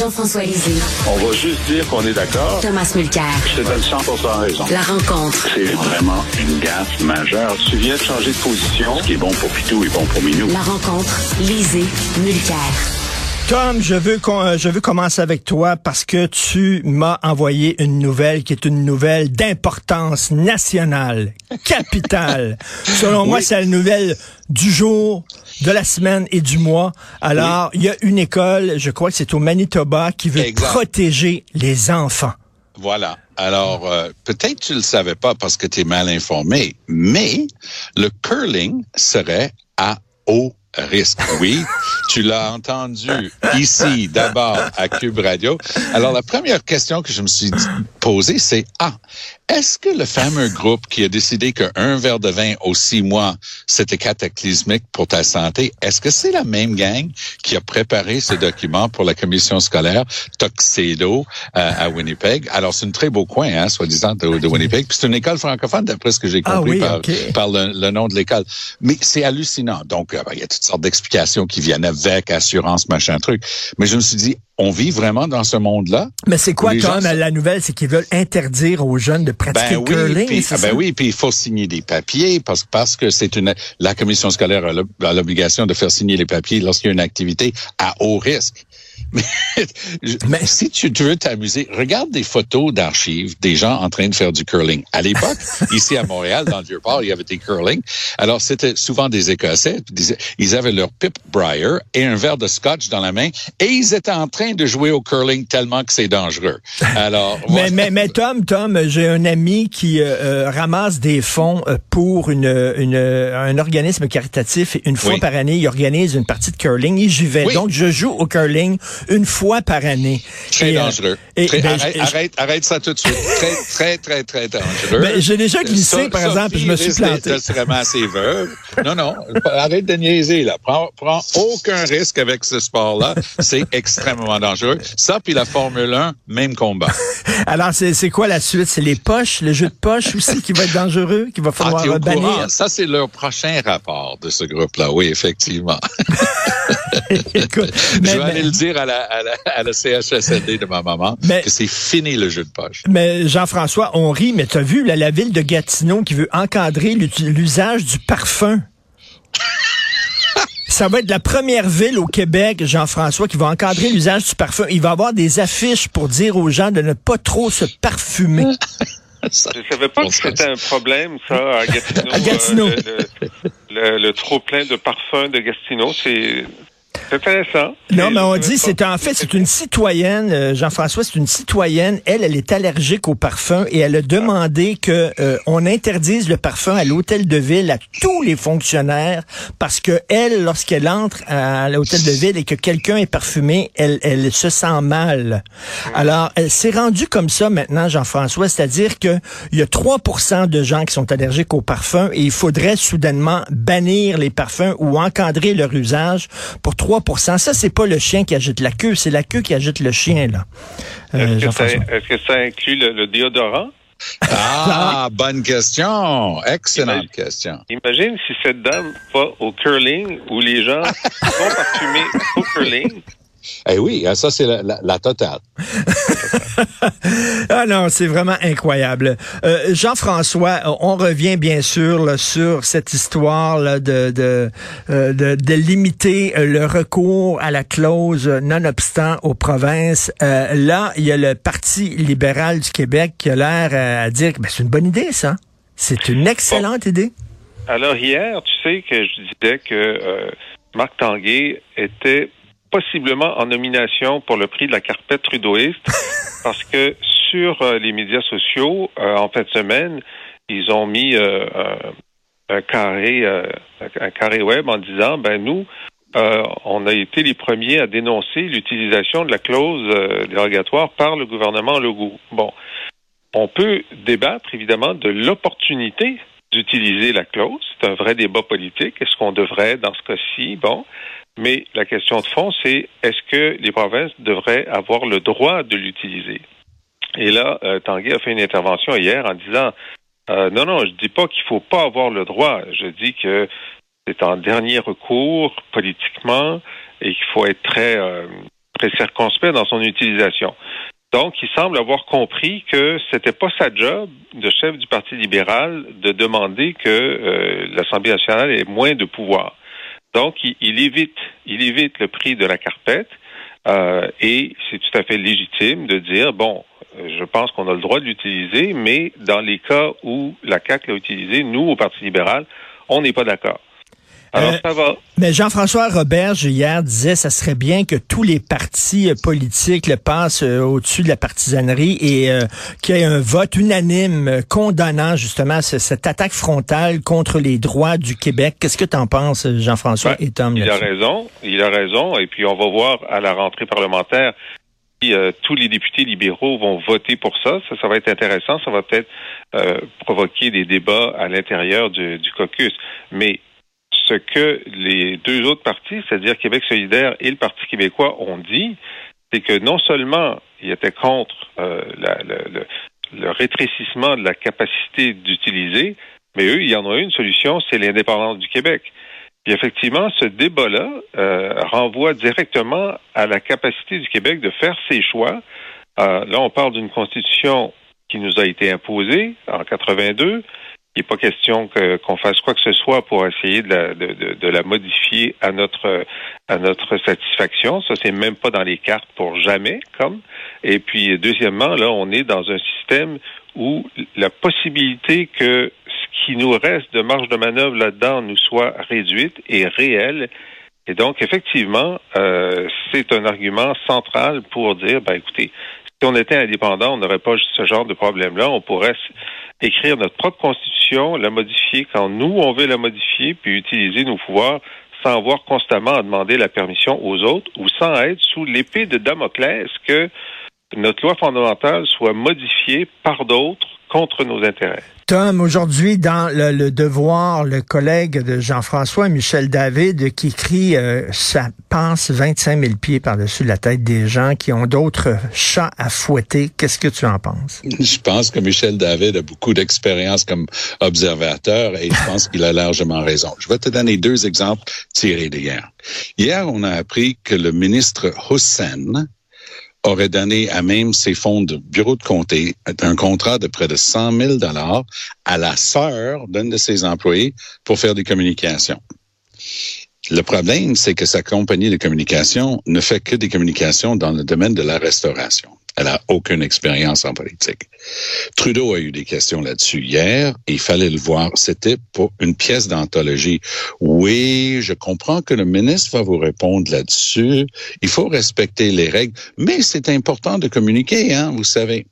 Jean-François Lisée. On va juste dire qu'on est d'accord. Thomas Mulcair. Je te donne 100 raison. La rencontre. C'est vraiment une gaffe majeure. Tu viens de changer de position. Ce qui est bon pour Pitou est bon pour Minou. La rencontre. Lisée. Mulcair. Tom, je veux, euh, je veux commencer avec toi parce que tu m'as envoyé une nouvelle qui est une nouvelle d'importance nationale, capitale. Selon moi, c'est la nouvelle du jour, de la semaine et du mois. Alors, il y a une école, je crois que c'est au Manitoba, qui veut protéger les enfants. Voilà. Alors, euh, peut-être tu le savais pas parce que tu es mal informé, mais le curling serait à haut risque. Oui, tu l'as entendu ici d'abord à Cube Radio. Alors la première question que je me suis posée, c'est ah, est-ce que le fameux groupe qui a décidé qu'un verre de vin aux six mois, c'était cataclysmique pour ta santé, est-ce que c'est la même gang qui a préparé ce document pour la commission scolaire Tuxedo euh, à Winnipeg? Alors, c'est un très beau coin, hein, soi-disant, de, Winnipeg. Puis c'est une école francophone, d'après ce que j'ai ah compris par, le, nom de l'école. Mais c'est hallucinant. Donc, euh, ben, il y a toutes sortes d'explications qui viennent avec, assurance, machin truc. Mais je me suis dit, on vit vraiment dans ce monde-là. Mais c'est quoi, Tom, la nouvelle? C'est qu'ils veulent interdire aux jeunes de pratiquer ben le curling, puis, ah ben oui, puis il faut signer des papiers parce, parce que c'est une la commission scolaire a l'obligation de faire signer les papiers lorsqu'il y a une activité à haut risque. Mais, si tu veux t'amuser, regarde des photos d'archives des gens en train de faire du curling. À l'époque, ici à Montréal, dans le Vieux-Port, il y avait des curling. Alors, c'était souvent des Écossais. Ils avaient leur pip briar et un verre de scotch dans la main et ils étaient en train de jouer au curling tellement que c'est dangereux. Alors, mais, mais, mais, Tom, Tom, j'ai un ami qui euh, euh, ramasse des fonds euh, pour une, une, un organisme caritatif. Une fois par année, il organise une partie de curling et j'y vais. Donc, je joue au curling une fois par année. Très euh, dangereux. Ben, arrête, arrête, ça tout de suite. Très, très, très, très dangereux. Ben, j'ai déjà glissé, par exemple, je me suis planté. assez veuve. Non, non, arrête de niaiser, là. Prends, prends aucun risque avec ce sport-là. C'est extrêmement dangereux. Ça, puis la Formule 1, même combat. Alors, c'est quoi la suite? C'est les poches, le jeu de poche aussi qui va être dangereux, qui va falloir ah, bannir? Ça, c'est leur prochain rapport de ce groupe-là. Oui, effectivement. Écoute, je vais aller le dire à la, à la, à la CHSLD de ma maman que c'est fini le jeu de poche. Mais Jean-François, on rit, mais tu as vu la ville de Gatineau qui veut encadrer l'usage du parfum? Ça va être la première ville au Québec, Jean-François, qui va encadrer l'usage du parfum. Il va avoir des affiches pour dire aux gens de ne pas trop se parfumer. Je ne savais pas que c'était un problème, ça, à Gatineau. à Gatineau. Euh, le, le, trop plein de parfums de Gatineau, c'est intéressant. Non, mais on dit, c'est en fait, c'est une citoyenne, euh, Jean-François, c'est une citoyenne. Elle, elle est allergique au parfum et elle a demandé que euh, on interdise le parfum à l'hôtel de ville à tous les fonctionnaires parce que elle, lorsqu'elle entre à l'hôtel de ville et que quelqu'un est parfumé, elle, elle se sent mal. Alors, elle s'est rendue comme ça maintenant, Jean-François, c'est-à-dire que il y a 3% de gens qui sont allergiques au parfum et il faudrait soudainement bannir les parfums ou encadrer leur usage pour 3 Ça, c'est pas le chien qui agite la queue, c'est la queue qui agite le chien, là. Euh, est-ce, que ça, inclut le, déodorant? Ah, bonne question. Excellente question. Imagine si cette dame va au curling où les gens sont parfumés au curling eh oui, ah, ça c'est la, totale. ah non, c'est vraiment incroyable. Euh, Jean-François, on revient bien sûr sur cette histoire de, de, euh, de, de, limiter le recours à la clause nonobstant aux provinces. Euh, là, il y a le Parti libéral du Québec qui a l'air à dire que ben, c'est une bonne idée, ça. C'est une excellente idée. Alors hier, tu sais que je disais que Marc Tanguay était possiblement en nomination pour le prix de la carpette trudeauiste, parce que sur euh, les médias sociaux, euh, en fin de semaine, ils ont mis euh, un, carré, un carré web en disant, ben nous, on a été les premiers à dénoncer l'utilisation de la clause dérogatoire par le gouvernement Legault. Bon, on peut débattre évidemment de l'opportunité d'utiliser la clause. C'est un vrai débat politique. Est-ce qu'on devrait, dans ce cas-ci, bon, mais la question de fond, c'est est-ce que les provinces devraient avoir le droit de l'utiliser? Et là, euh, Tanguay a fait une intervention hier en disant euh, non, non, je dis pas qu'il faut pas avoir le droit. Je dis que c'est en dernier recours politiquement et qu'il faut être très euh, très circonspect dans son utilisation. Donc, il semble avoir compris que c'était pas sa job de chef du Parti libéral de demander que l'Assemblée nationale ait moins de pouvoir. Donc, il, évite, il évite le prix de la carpette euh, et c'est tout à fait légitime de dire bon, je pense qu'on a le droit de l'utiliser, mais dans les cas où la CAC l'a utilisé, nous au Parti libéral, on n'est pas d'accord. Alors, euh, ça va. Mais Jean-François Roberge, hier, disait ça serait bien que tous les partis euh, politiques le passent euh, au-dessus de la partisanerie et qu'il y ait un vote unanime condamnant justement cette attaque frontale contre les droits du Québec. Qu'est-ce que tu en penses, Jean-François et Tom? Il a raison, il a raison. Et puis, on va voir à la rentrée parlementaire si tous les députés libéraux vont voter pour ça. Ça, ça va être intéressant. Ça va peut-être provoquer des débats à l'intérieur du, du caucus. Mais ce que les deux autres partis, c'est-à-dire Québec solidaire et le Parti québécois, ont dit, c'est que non seulement ils étaient contre euh, le, rétrécissement de la capacité d'utiliser, mais eux, il y en a une solution, c'est l'indépendance du Québec. Puis effectivement, ce débat-là euh, renvoie directement à la capacité du Québec de faire ses choix. Euh, là, on parle d'une constitution qui nous a été imposée en 82, il n'est pas question qu'on fasse quoi que ce soit pour essayer de la, de, de, la modifier à notre à notre satisfaction. Ça, c'est même pas dans les cartes pour jamais, comme. Et puis, deuxièmement, là, on est dans un système où la possibilité que ce qui nous reste de marge de manœuvre là-dedans nous soit réduite est réelle. Et donc, effectivement, euh, c'est un argument central pour dire, ben écoutez, si on était indépendant, on n'aurait pas ce genre de problème-là. On pourrait écrire notre propre constitution, la modifier quand nous, on veut la modifier, puis utiliser nos pouvoirs sans avoir constamment à demander la permission aux autres ou sans être sous l'épée de Damoclès que notre loi fondamentale soit modifiée par d'autres contre nos intérêts. Tom, aujourd'hui, dans le, Devoir, le collègue de Jean-François, Michel David, qui écrit euh, Ça passe 25 000 pieds par-dessus la tête des gens qui ont d'autres chats à fouetter. Qu'est-ce que tu en penses? Je pense que Michel David a beaucoup d'expérience comme observateur et je pense qu'il a largement raison. Je vais te donner deux exemples tirés d'hier. Hier, on a appris que le ministre Hussein, aurait donné à même ses fonds de bureau de comté un contrat de près de 100 000 dollars à la sœur d'un de ses employés pour faire des communications. Le problème, c'est que sa compagnie de communication ne fait que des communications dans le domaine de la restauration. Elle a aucune expérience en politique. Trudeau a eu des questions là-dessus hier il fallait le voir. C'était pour une pièce d'anthologie. Oui, je comprends que le ministre va vous répondre là-dessus. Il faut respecter les règles, mais c'est important de communiquer, hein, vous savez.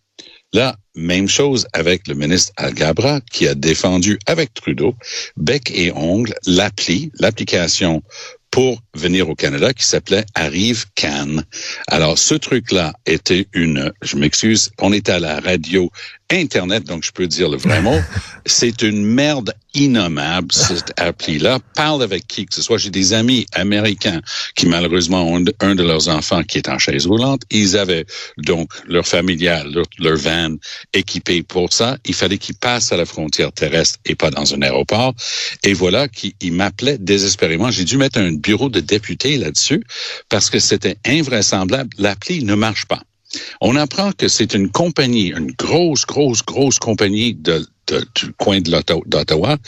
Là, même chose avec le ministre Algabra qui a défendu avec Trudeau, bec et ongle, l'appli, l'application pour venir au Canada qui s'appelait Arrive Cannes. Alors, ce truc-là était une, je m'excuse, on était à la radio Internet, donc je peux dire le vrai mot, c'est une merde innommable, cette appli-là. Parle avec qui que ce soit. J'ai des amis américains qui, malheureusement, ont un de leurs enfants qui est en chaise roulante. Ils avaient donc leur familial, leur, van équipé pour ça. Il fallait qu'ils passent à la frontière terrestre et pas dans un aéroport. Et voilà qu'ils m'appelaient désespérément. J'ai dû mettre un bureau de député là-dessus parce que c'était invraisemblable. L'appli ne marche pas. On apprend que c'est une compagnie, une grosse, grosse, grosse compagnie de, du coin de d'Ottawa,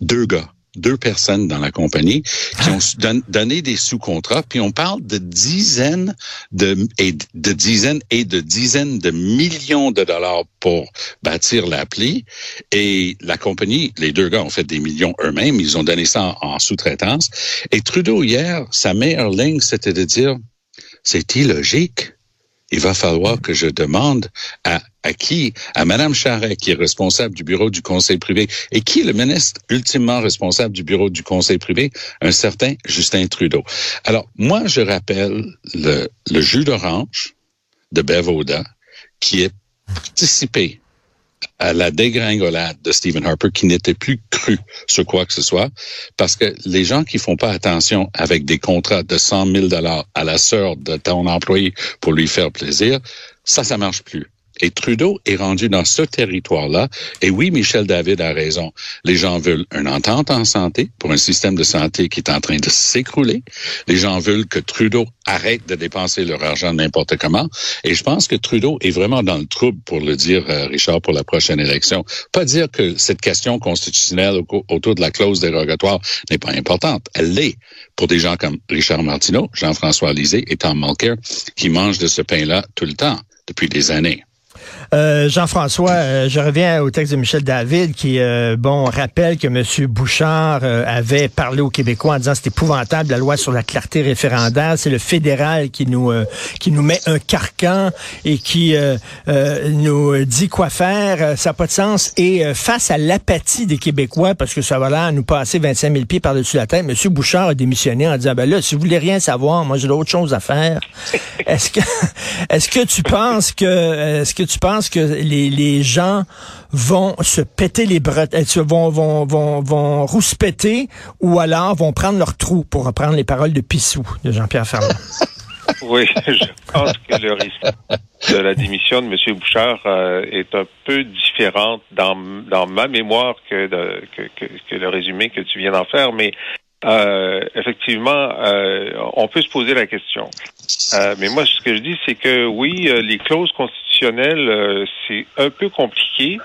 deux gars deux personnes dans la compagnie qui ont donné des sous-contrats, puis on parle de dizaines de, et de dizaines et de dizaines de millions de dollars pour bâtir l'appli. Et la compagnie, les deux gars ont fait des millions eux-mêmes, ils ont donné ça en sous-traitance. Et Trudeau, hier, sa meilleure ligne, c'était de dire, c'est illogique il va falloir que je demande à, qui? À Mme Charret, qui est responsable du bureau du conseil privé. Et qui est le ministre ultimement responsable du bureau du conseil privé? Un certain Justin Trudeau. Alors, moi, je rappelle le, le jus d'orange de Bevoda qui est participé à la dégringolade de Stephen Harper qui n'était plus cru sur quoi que ce soit, parce que les gens qui font pas attention avec des contrats de 100 000 dollars à la sœur de ton employé pour lui faire plaisir, ça, ça marche plus. Et Trudeau est rendu dans ce territoire-là. Et oui, Michel David a raison. Les gens veulent une entente en santé pour un système de santé qui est en train de s'écrouler. Les gens veulent que Trudeau arrête de dépenser leur argent n'importe comment. Et je pense que Trudeau est vraiment dans le trouble, pour le dire, euh, Richard, pour la prochaine élection. Pas dire que cette question constitutionnelle autour de la clause dérogatoire n'est pas importante. Elle l'est pour des gens comme Richard Martineau, Jean-François Lisée et Tom Mulcair, qui mangent de ce pain-là tout le temps, depuis des années. Euh, Jean-François, euh, je reviens au texte de Michel David qui, euh, bon, rappelle que M. Bouchard avait parlé aux Québécois en disant c'est épouvantable la loi sur la clarté référendaire, c'est le fédéral qui nous qui nous met un carcan et qui nous dit quoi faire, ça n'a pas de sens. Et face à l'apathie des Québécois, parce que ça va là nous passer 25 000 pieds par-dessus la tête, M. Bouchard a démissionné en disant ben là, si vous voulez rien savoir, moi j'ai d'autres choses à faire. Est-ce que est-ce que tu penses que est-ce que tu penses que les, les gens vont se péter les bretelles, euh, vont, vont, vont, vont rouspéter ou alors vont prendre leur trou, pour reprendre les paroles de Pissou de Jean-Pierre Ferland? oui, je pense que le risque de la démission de M. Bouchard euh, est un peu différente dans, dans ma mémoire que, que, que, le résumé que tu viens d'en faire, mais euh, effectivement, euh, on peut se poser la question. Euh, mais moi, ce que je dis, c'est que oui, les clauses constitutionnelles, c'est un peu compliqué,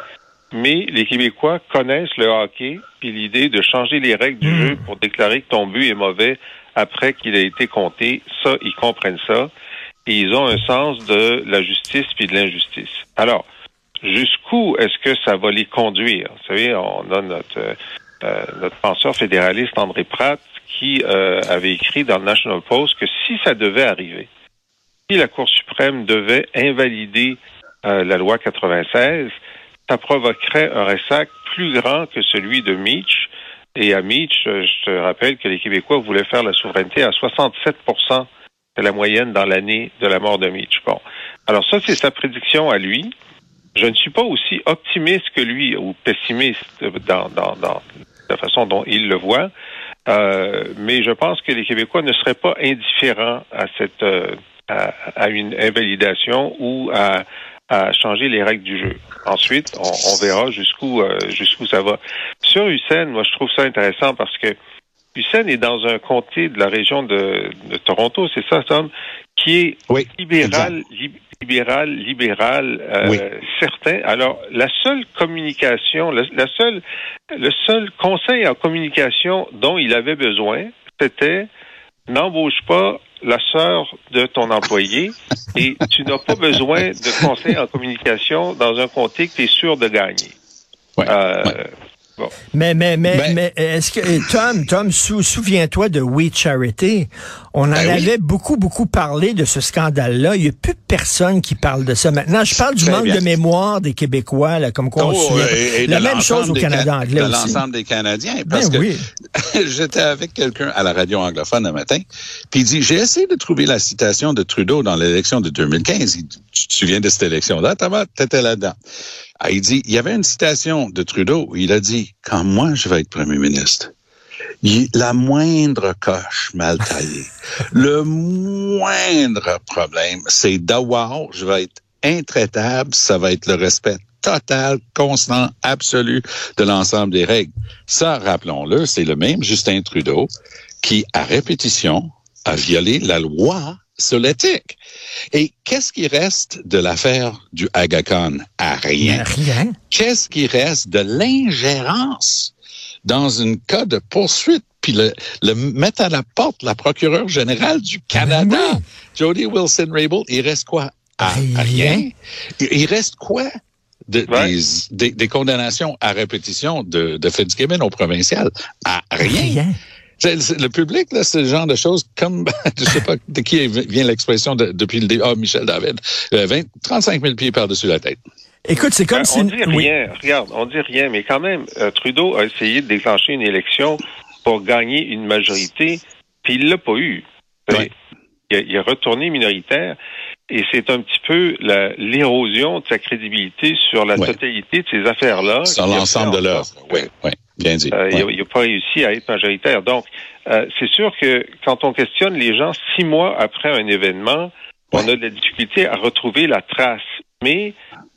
mais les Québécois connaissent le hockey, puis l'idée de changer les règles du hmm. jeu pour déclarer que ton but est mauvais après qu'il a été compté, ça, ils comprennent ça, et ils ont un sens de la justice puis de l'injustice. Alors, jusqu'où est-ce que ça va les conduire? Vous savez, on a notre euh, notre penseur fédéraliste André Pratt qui euh, avait écrit dans le National Post que si ça devait arriver, si la Cour suprême devait invalider euh, la loi 96, ça provoquerait un ressac plus grand que celui de Meach. Et à Meach, je te rappelle que les Québécois voulaient faire la souveraineté à 67% de la moyenne dans l'année de la mort de Meach. Bon. Alors ça, c'est sa prédiction à lui. Je ne suis pas aussi optimiste que lui ou pessimiste dans, dans, dans la façon dont il le voit, euh, mais je pense que les Québécois ne seraient pas indifférents à cette euh, à, une invalidation ou à, à, changer les règles du jeu. Ensuite, on, on verra jusqu'où euh, jusqu'où ça va. Sur Hussein, moi je trouve ça intéressant parce que Hussein est dans un comté de la région de, de Toronto, c'est ça, Tom, qui est libéral, libéral, libéral, euh, certain. Alors, la seule communication, la, seule, le seul conseil en communication dont il avait besoin, c'était n'embauche pas la sœur de ton employé et tu n'as pas besoin de conseil en communication dans un comté que tu es sûr de gagner. Euh, mais, mais, mais, ben- mais est-ce que, Tom, Tom, souviens-toi de We Charity? On en ben avait beaucoup, beaucoup parlé de ce scandale-là. Il n'y a plus personne qui parle de ça. Maintenant, je parle du manque de mémoire des Québécois, là, comme quoi on oh, La même chose au Canada anglais de l'ensemble des Canadiens. Ben parce que j'étais avec quelqu'un à la radio anglophone un matin, puis il dit, j'ai essayé de trouver la citation de Trudeau dans l'élection de 2015. tu te souviens de cette élection-là? T'étais là-dedans. Ah, il dit, il y avait une citation de Trudeau où il a dit, quand moi je vais être premier ministre, la moindre coche mal taillée, le moindre problème, c'est d'avoir, je vais être intraitable, ça va être le respect total, constant, absolu de l'ensemble des règles. Ça, rappelons-le, c'est le même Justin Trudeau qui, à répétition, a violé la loi sur l'éthique. Et qu'est-ce qui reste de l'affaire du Aga À rien. Rien. Qu'est-ce qui reste de l'ingérence dans une cas de poursuite? Puis le, le mettre à la porte la procureure générale du Canada, Jody Wilson-Raybould, il reste quoi? À rien. Il reste quoi? De, des, des, condamnations à répétition de, de Fitzgibbon au provincial? À rien. rien. Le public, là, c'est le genre de choses comme, je sais pas de qui vient l'expression depuis le début, ah, Michel David, 20, 35 000 pieds par-dessus la tête. Écoute, c'est comme ben, si... On dit rien, regarde, on dit rien, mais quand même, euh, Trudeau a essayé de déclencher une élection pour gagner une majorité, puis il l'a pas eu. Il, a, retourné minoritaire, et c'est un petit peu l'érosion de sa crédibilité sur la totalité de ces affaires-là. Sur l'ensemble de l'œuvre, oui, oui. Bien dit. Euh, il n'a pas réussi à être majoritaire. Donc, euh, c'est sûr que quand on questionne les gens six mois après un événement, on a de la difficulté à retrouver la trace. Mais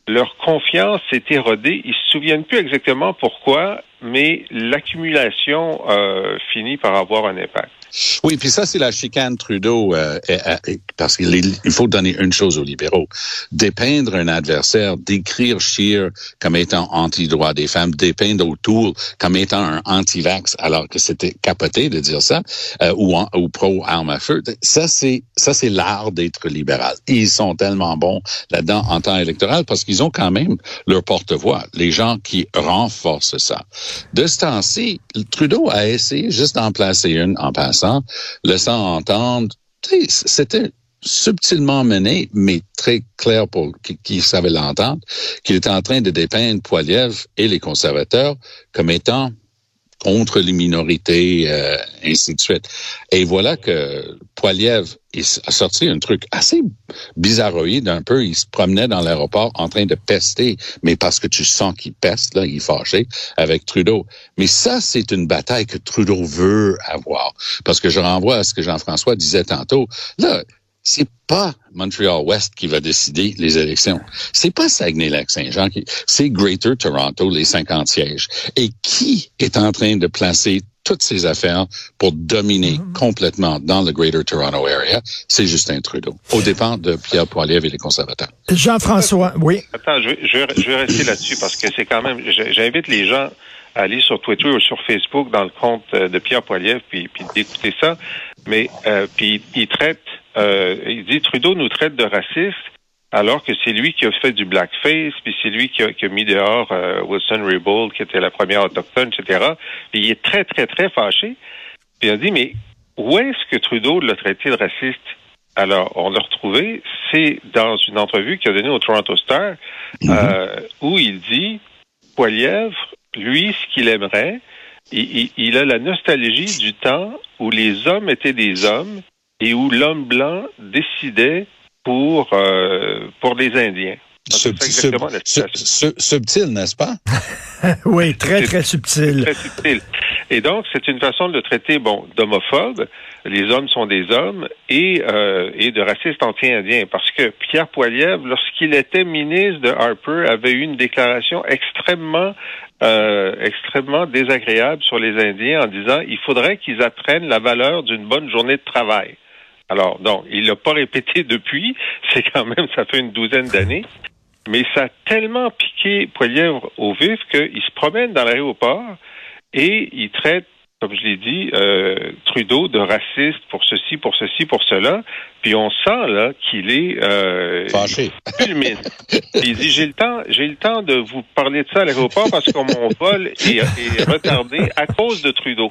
leur confiance s'est érodée. Ils se souviennent plus exactement pourquoi, mais l'accumulation euh, finit par avoir un impact. Oui, puis ça, c'est la chicane Trudeau, euh, parce qu'il il faut donner une chose aux libéraux. Dépeindre un adversaire, décrire Scheer comme étant anti-droit des femmes, dépeindre O'Toole comme étant un anti-vax, alors que c'était capoté de dire ça, euh, ou, ou pro-arme à feu. Ça, c'est ça c'est l'art d'être libéral. Ils sont tellement bons là-dedans en temps électoral parce qu'ils ont quand même leur porte-voix, les gens qui renforcent ça. De ce temps-ci, Trudeau a essayé juste d'en placer une en passant laissant entendre, c'était subtilement mené, mais très clair pour qui, qui savait l'entendre, qu'il était en train de dépeindre Poiliev et les conservateurs comme étant contre les minorités, euh, ainsi de suite. Et voilà que Poiliev a sorti un truc assez bizarroïde un peu. Il se promenait dans l'aéroport en train de pester, mais parce que tu sens qu'il peste, là, il est fâché avec Trudeau. Mais ça, c'est une bataille que Trudeau veut avoir. Parce que je renvoie à ce que Jean-François disait tantôt. Là, c'est pas Montreal West qui va décider les élections. C'est pas Saguenay-Lac-Saint-Jean qui, c'est Greater Toronto, les 50 sièges. Et qui est en train de placer toutes ces affaires pour dominer mm-hmm. complètement dans le Greater Toronto Area, c'est Justin Trudeau, au dépend de Pierre Poilievre et les conservateurs. Jean-François, oui. Attends, je vais, je vais rester là-dessus parce que c'est quand même, j'invite les gens à aller sur Twitter ou sur Facebook dans le compte de Pierre Poilievre puis, puis d'écouter ça. Mais euh, puis il traite euh, il dit Trudeau nous traite de racistes alors que c'est lui qui a fait du blackface, puis c'est lui qui a, qui a mis dehors euh, Wilson Raybould, qui était la première autochtone, etc. Puis il est très, très, très fâché. Puis il a dit, mais où est-ce que Trudeau l'a traité de raciste? Alors, on l'a retrouvé, c'est dans une entrevue qu'il a donnée au Toronto Star, mm-hmm. euh, où il dit, Poilièvre, lui, ce qu'il aimerait, il, il, a la nostalgie du temps où les hommes étaient des hommes et où l'homme blanc décidait pour, euh, pour les Indiens. Subtil, subtil n'est-ce pas? oui, très, très subtil. Très subtil. Et donc, c'est une façon de traiter, bon, d'homophobe, les hommes sont des hommes, et, euh, et de racistes anti-indiens. Parce que Pierre Poilievre, lorsqu'il était ministre de Harper, avait eu une déclaration extrêmement euh, extrêmement désagréable sur les Indiens en disant il faudrait qu'ils apprennent la valeur d'une bonne journée de travail. Alors, donc, il l'a pas répété depuis. C'est quand même, ça fait une douzaine d'années. Mais ça a tellement piqué Poilièvre au vif qu'il se promène dans l'aéroport et il traite comme je l'ai dit, euh, Trudeau de raciste pour ceci, pour ceci, pour cela. Puis on sent là qu'il est euh, fâché. il dit j'ai le temps, j'ai le temps de vous parler de ça à l'aéroport parce que mon vol est, est, retardé à cause de Trudeau.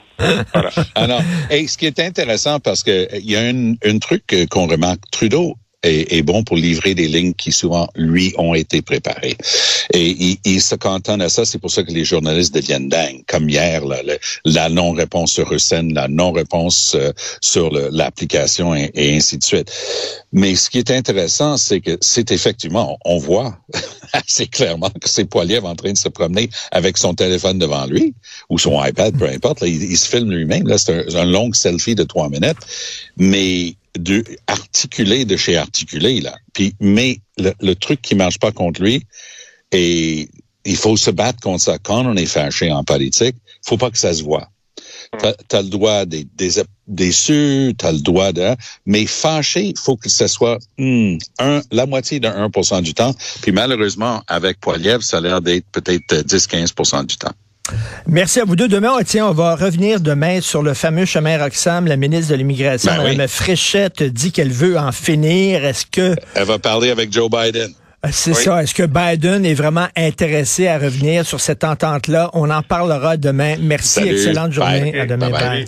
Voilà. Alors, et ce qui est intéressant parce que il y a un, un truc qu'on remarque, Trudeau est, bon pour livrer des lignes qui souvent, lui, ont été préparées. Et il, se cantonne à ça. C'est pour ça que les journalistes deviennent dingues. Comme hier, là, la non-réponse sur scène, la non-réponse euh, sur l'application et, ainsi de suite. Mais ce qui est intéressant, c'est que c'est effectivement, on voit assez clairement que c'est Poiliev en train de se promener avec son téléphone devant lui ou son iPad, peu importe. Là, il, se filme lui-même. Là, c'est un, un long selfie de trois minutes. Mais de articulé de chez articulé là. Puis mais le, truc qui marche pas contre lui et il faut se battre contre ça quand on est fâché en politique, faut pas que ça se voit. T'as as le droit des, des t'as le droit de, mais fâché, il faut que ce soit hmm, un, la moitié de 1% du temps. Puis malheureusement, avec Poiliev, ça a l'air d'être peut-être 10-15% du temps. Merci à vous deux. Demain, tiens, on va revenir demain sur le fameux chemin Roxham. La ministre de l'Immigration, ben Mme Fréchette, dit qu'elle veut en finir. Est-ce que... Elle va parler avec Joe Biden. Euh, c'est ça. Est-ce que Biden est vraiment intéressé à revenir sur cette entente-là? On en parlera demain. Merci. Excellente journée. À demain.